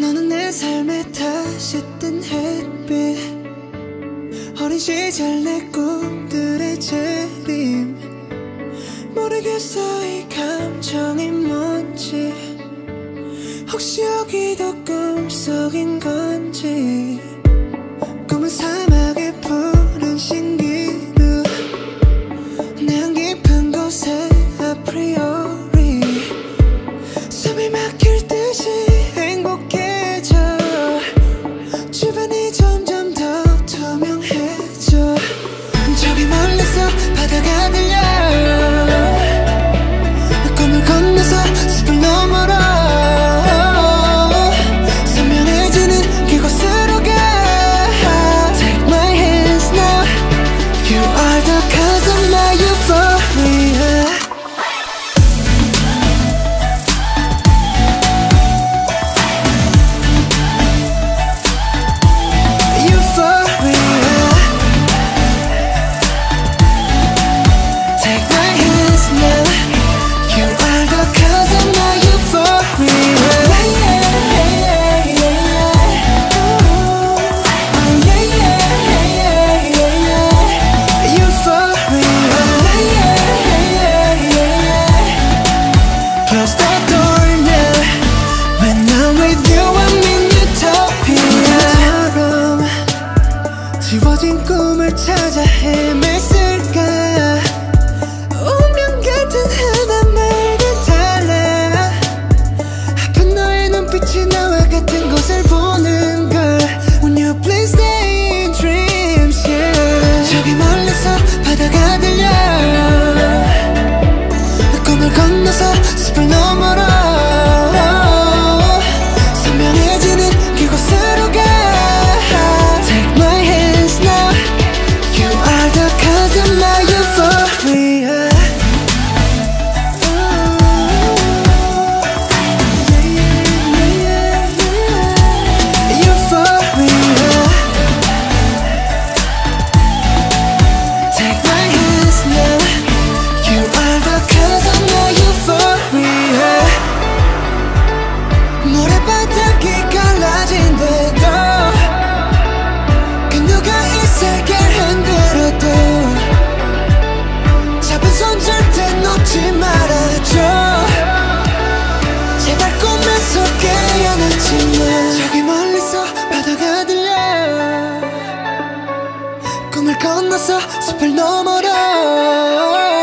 너는 내 삶에 다시 뜬 햇빛. 어린 시절 내 꿈들의 재림. 모르겠어 이 감정이 뭔지. 혹시 여기도 꿈속인 건지 지워진 꿈을 찾아 헤맬 수 건너서 숲을 넘어라.